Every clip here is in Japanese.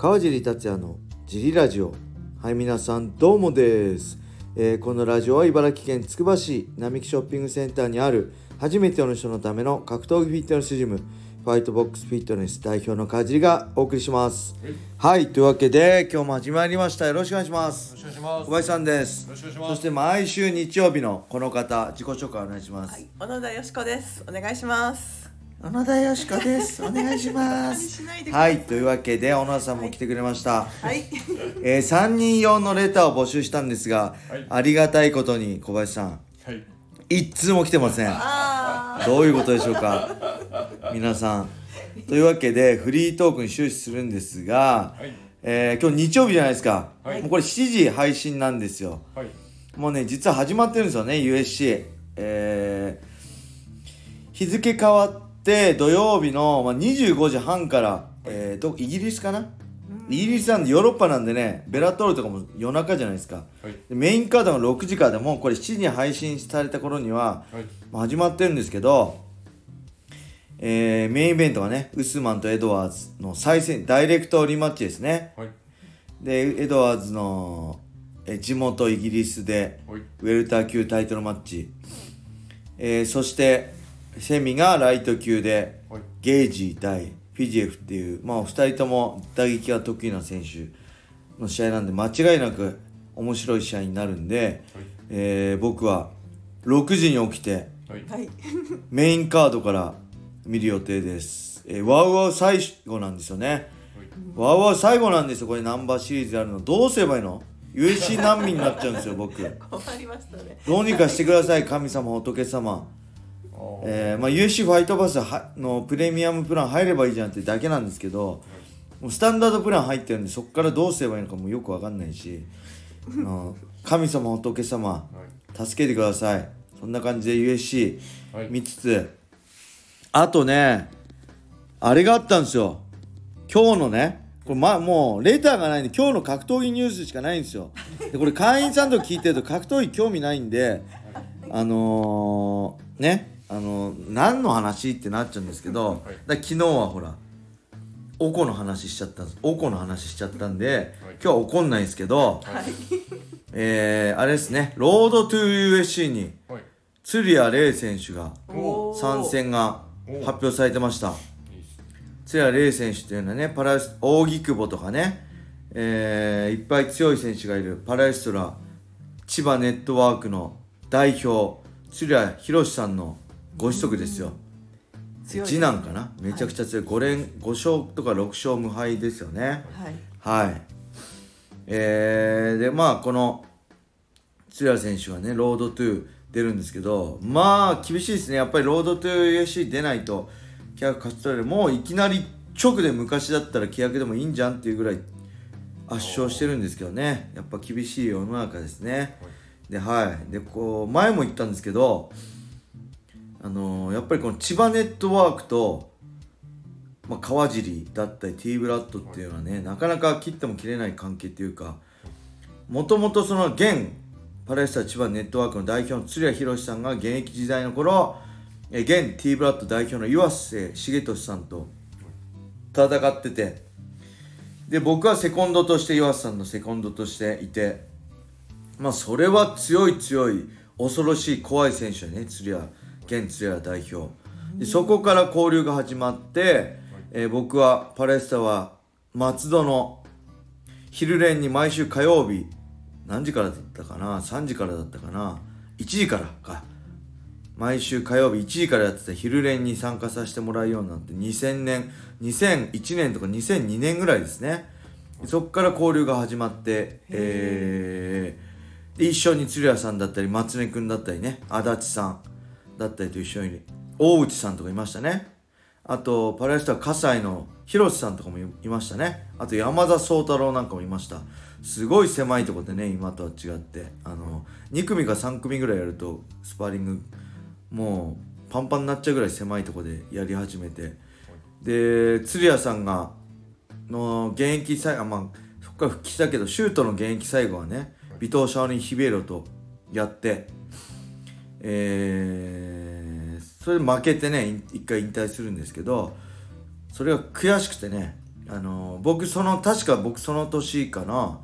川尻達也のジリラジオ。はい皆さんどうもです、えーこのラジオは茨城県つくば市並木ショッピングセンターにある初めての人のための格闘技フィットネスジムファイトボックスフィットネス代表の川尻がお送りします。はいというわけで今日も始まりました。よろしくお願いします。よろしくお願いします。小林さんです。よろしくお願いします。そして毎週日曜日のこの方自己紹介お願いします、はい、小野田よしこです。お願いします。小野田よしこです。お願いしましすないはい。いというわけで小野田さんも来てくれました、はい。えー、3人用のレターを募集したんですが、はい。ありがたいことに小林さんはい。一通も来てません。あどういうことでしょうか？皆さん。というわけでフリートークに終始するんですが、はい。えー今日日曜日じゃないですか、はい。もうこれ7時配信なんですよ。はい。もうね実は始まってるんですよね USC えー日付変わって土曜日の、まあ、25時半から、えーどイギリスかな？イギリスなんでヨーロッパなんでねベラトールとかも夜中じゃないですかはい。でメインカードが6時からでもうこれ7時に配信された頃には、はい。まあ始まってるんですけど、えーメインイベントがねウスマンとエドワーズの再戦ダイレクトリマッチですねはい。でエドワーズのえー地元イギリスではい。ウェルター級タイトルマッチ、えーそしてセミがライト級ではい。ゲージ対フィジエフっていうまあ2人とも打撃が得意な選手の試合なんで間違いなく面白い試合になるんで、えー僕は6時に起きてはい。あ。はい。メインカードから見る予定です、えーワウワウ最後なんですよねワウワウ最後なんですよこれナンバーシリーズやるのどうすればいいの？USC 難民になっちゃうんですよ僕 困りましたね。どうにかしてください神様仏様えーまあ、USC ファイトパスはのプレミアムプラン入ればいいじゃんってだけなんですけどもうスタンダードプラン入ってるんでそこからどうすればいいのかもよくわかんないしあの神様仏様はい。助けてください。そんな感じで USC はい。見つつあとねあれがあったんですよ。今日のねこれ、ま、もうレターがないんで今日の格闘技ニュースしかないんですよ。でこれ会員さんと聞いてると格闘技興味ないんであのー、ねあのー何の話ってなっちゃうんですけど、はいだ昨日はほらおこの話しちゃったんですおこの話しちゃったんで、今日は怒んないんですけど、はい。えー、あれですねロードトゥ USC にはい。鶴谷玲選手が参。戦が発表されてました。鶴谷玲選手っていうのはねパラス扇久保とかね、えーいっぱい強い選手がいるパラエストラ千葉ネットワークの代表鶴谷博さんのご子息ですよ強い次男かな？めちゃくちゃ強い5連5勝とか6勝無敗ですよねはい。はい。えー、で、まあ、この、鶴谷選手がね、ロードトゥ出るんですけど、まあ、厳しいですね。やっぱりロードトゥ USC 出ないと、契約勝ち取れる。もういきなり直で昔だったら契約でもいいんじゃんっていうぐらい圧勝してるんですけどね。やっぱ厳しい世の中ですね。で、はい。で、こう、前も言ったんですけど、あのーやっぱりこの千葉ネットワークと、まあ、川尻だったり T ブラッドっていうのはね、なかなか切っても切れない関係っていうかもともとその現パレスタ千葉ネットワークの代表の鶴谷博さんが現役時代の頃え現 T ブラッド代表の岩瀬重俊さんと戦っててで僕はセコンドとして岩瀬さんのセコンドとしていてまあそれは強い強い恐ろしい怖い選手だね鶴谷現鶴谷代表。でそこから交流が始まって、えー僕はパレスタは松戸の昼練に毎週火曜日何時からだったかな？3時からだったかな？1時からか。毎週火曜日1時からやってた昼練に参加させてもらうようになって2000年2001年とか2002年ぐらいですね。そこから交流が始まって、えーで一緒に鶴谷さんだったり松根君だったりね足立さんだったりと一緒に大内さんとかいましたね。あとパラエスタは葛西の広瀬さんとかもいましたね。あと山田宗太郎なんかもいました。すごい狭いとこでね今とは違って。あの2組か3組ぐらいやるとスパーリングもうパンパンになっちゃうぐらい狭いとこでやり始めて。で鶴谷さんがの現役最後、まあ、そこから復帰したけどシュートの現役最後はね尾藤シャオリン・ヒベロとやって。えーそれで負けてねい一回引退するんですけどそれが悔しくてねあの僕その確か僕その年かな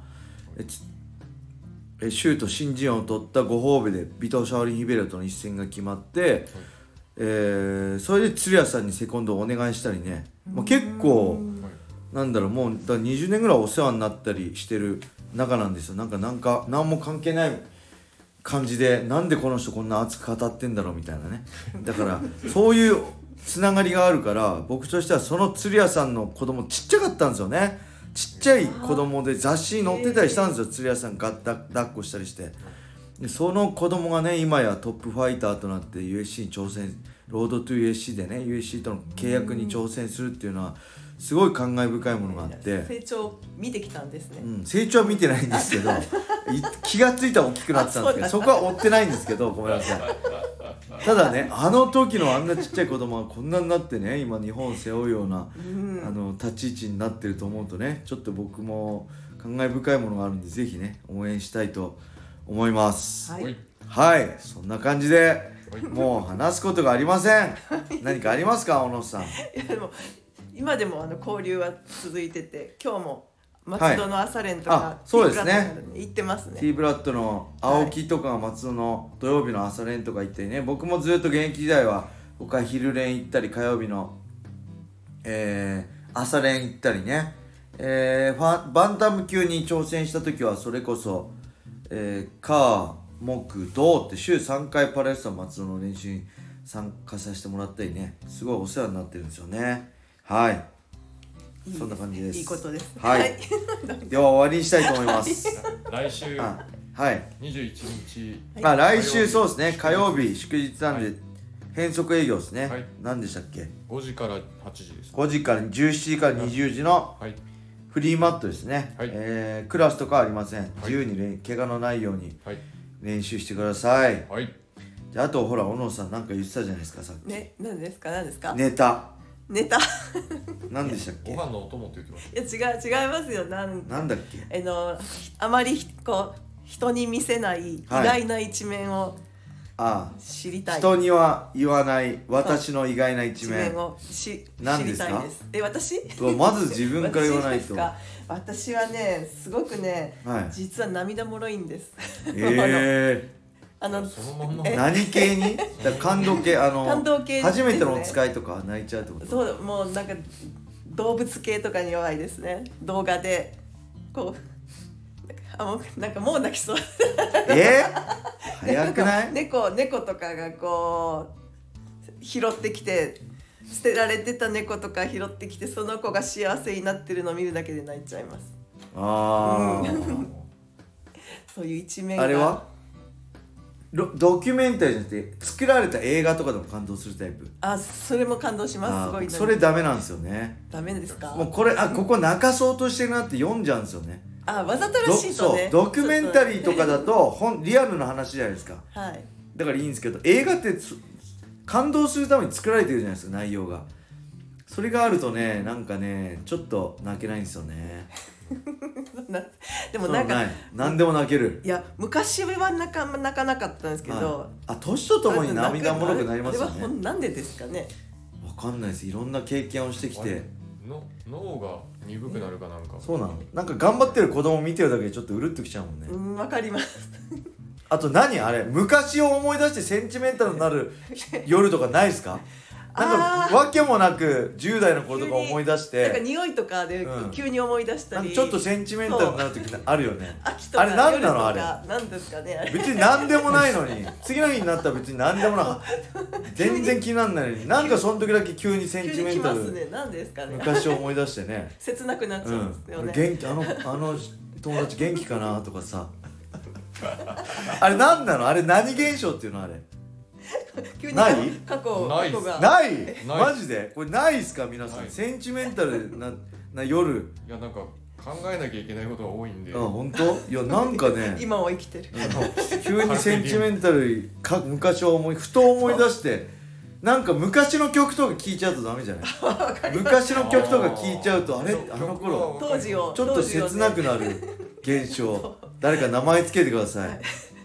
えシュート新人王を取ったご褒美でビト・シャオリン・ヒベルとの一戦が決まって、えーそれで鶴谷さんにセコンドをお願いしたりね、まあ、結構なんだろうもうだから20年ぐらいお世話になったりしてる仲なんですよ。なんかなんか何も関係ない感じでなんでこの人こんな熱く語ってんだろうみたいなね。だからそういうつながりがあるから僕としてはその鶴屋さんの子供ちっちゃかったんですよね。ちっちゃい子供で雑誌に載ってたりしたんですよ。鶴屋さんがだ抱っこしたりして。でその子供がね今やトップファイターとなって USC に挑戦ロードトゥ USC でね USC との契約に挑戦するっていうのはすごい感慨深いものがあって。成長を見てきたんですね、うん、成長は見てないんですけどい気がついたら大きくなってたんですけどあそそこは追ってないんですけどごめんなさい。ただねあの時のあんなちっちゃい子供がこんなになってね今日本を背負うような、うん。あの立ち位置になってると思うとねちょっと僕も感慨深いものがあるんでぜひね応援したいと思います。はい。はい。はい。そんな感じではい。もう話すことがありません。何かありますか小野さん。いやでも今でもあの交流は続いてて今日も松戸の朝練とか、あそうですね。行ってますね。ティーブラッドの青木とかが松戸の土曜日の朝練とか行ってね。僕もずっと現役時代は他昼練行ったり火曜日の、えー朝練行ったりね、えーファンバンタム級に挑戦した時はそれこそ、えー、火木土って週3回パレスタ松戸の練習に参加させてもらったりね。すごいお世話になってるんですよねはい。いいそんな感じです。いいことです。はい。では終わりにしたいと思います。来週。あはい。21日。まあ来週そうですね。火曜日祝日なんで変則営業ですね、はい。何でしたっけ？5時から8時です。5時から17時から20時のはい。フリーマットですね、はい。えークラスとかありません、自由に練怪我のないようにはい。練習してください。はい。じゃああとほら小野さんなんか言ってたじゃないですかさっき、ね何ですか？何ですか、ネタネタ。い何でしたっけ？ご飯のお供って言ってましや違う違いますよ。なんなんだっけ？あのあまりこう人に見せない意はい。外な一面をああ知りたい、人には言わない私の意外な一一面面をし知りたいです。え私？まず自分から言わないと。私ですか？私はねすごくね、はい。実は涙もろいんです。え あのそのまんま。何系に？だから感動系あの感動系ですね。初めてのお使いとか泣いちゃうってこと？そうもうなんか動物系とかに弱いですね。動画で。こうあもうなんかもう泣きそう。え？ー、早くない？猫猫とかがこう拾ってきて捨てられてた猫とか拾ってきてその子が幸せになってるのを見るだけで泣いちゃいます。あー、そういう一面が。あれは？ロドキュメンタリーじゃなくて作られた映画とかでも感動するタイプ。あそれも感動しますあすごいーそれダメなんですよね。ダメですか？もうこれあここ泣かそうとしてるなって読んじゃうんですよね。あわざとらどしいとね。そうドキュメンタリーとかだとほんリアルな話じゃないですか。とはい。だからいいんですけど映画ってつ感動するために作られてるじゃないですか内容が。それがあるとねなんかねちょっと泣けないんですよね。な でもなんかない。何でも泣ける。いや昔は泣か泣かなかったんですけど、はいあ年とともに涙もろくなりますよあれはほねんなんでですかね。わかんないです。いろんな経験をしてきて。の脳が鈍くなるかなんか。そうなの。なんか頑張ってる子供見てるだけでちょっとうるっときちゃうもんね。うんわかります。あと何？あれ昔を思い出してセンチメンタルになる夜とかないですか？なんかわけもなく10代の頃とか思い出しなんかて匂いとかでうん。急に思い出したり、なんかちょっとセンチメンタルになる時あるよね。あれ何なのあれ？なんですかね別に何でもないのに。次の日になったら別に何でもな 全然気になんないのに。なんかその時だけ急にセンチメンタルますね。なんですかね。昔を思い出してね。切なくなっちゃうんですようん、ね、元気あのあの友達元気かなとかさ。あれ何なの？あれ何現象っていうの？あれ 急にない？過去ない過去が。ない？ないマジで？これないっすか？皆さん、センチメンタルなな夜。いやなんか考えなきゃいけないことが多いんで。あ本当？いやなんかね。今を生きてる。急にセンチメンタルか昔を思いふと思い出して。なんか昔の曲とか聴いちゃうとダメじゃない？昔の曲とか聴いちゃうとあれ？あの頃当時をちょっと切なくなる現象。誰か名前つけてください。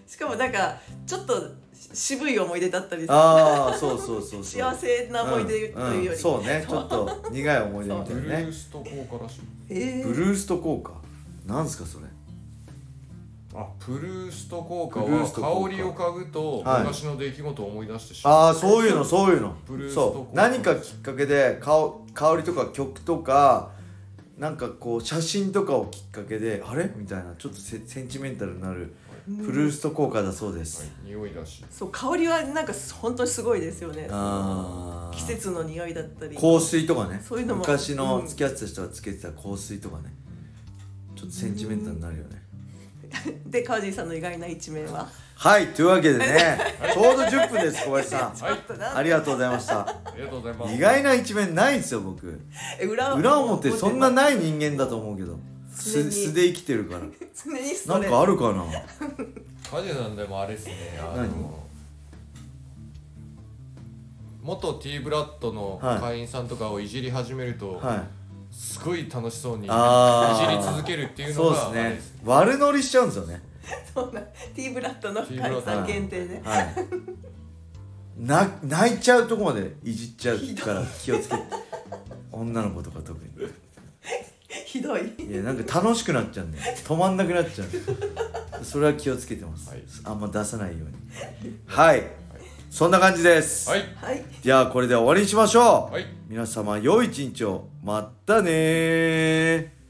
しかもなんかちょっと渋い思い出だったりああそうそうそうそう。幸せな思い出というより、んんそうね。ちょっと苦い思い出みたいブルなねースト効果らしい。えー。ブルースト効果？なんすかそれ？あプルースト効果は香りを嗅ぐとはい。昔の出来事を思い出してしまう、ああそういうのそういうの。ブルースト効そう。果何かきっかけで香香りとか曲とかなんかこう写真とかをきっかけであれ？みたいな。ちょっとセセンチメンタルになるプルースト効果だそうです、はい、匂いだし。そう香りはなんか本当にすごいですよね。ああ季節の匂いだったり。香水とかね。そういうのも。昔のうん。付き合ってた人がつけてた香水とかね。ちょっとセンチメンタルになるよね。で川尻さんの意外な一面は。はいというわけでね。ちょうど10分です小林さん。はいありがとうございました。ありがとうございます。意外な一面ないんですよ僕。裏表そんなない人間だと思うけど常に。素素で生きてるから。常にスなんかあるかな？カジなんでもあれですねあ何？の元 T ブラッドのはい。会員さんとかをいじり始めると、はい。すごい楽しそうにいじあーり続けるっていうそうですのがあれね。悪乗りしちゃうんですよね。そうな T ブラッドの T ブラッド会員さん。限定ではい。な泣いちゃうとこまでいじっちゃうから気をつけて。女の子とか特にひどい。いやなんか楽しくなっちゃうんだよ。止まんなくなっちゃう。それは気をつけてます、はい。あんま出さないように。はい。そんな感じです、はい。はい。じゃあこれで終わりにしましょう、はい。皆様良い一日を。まったねー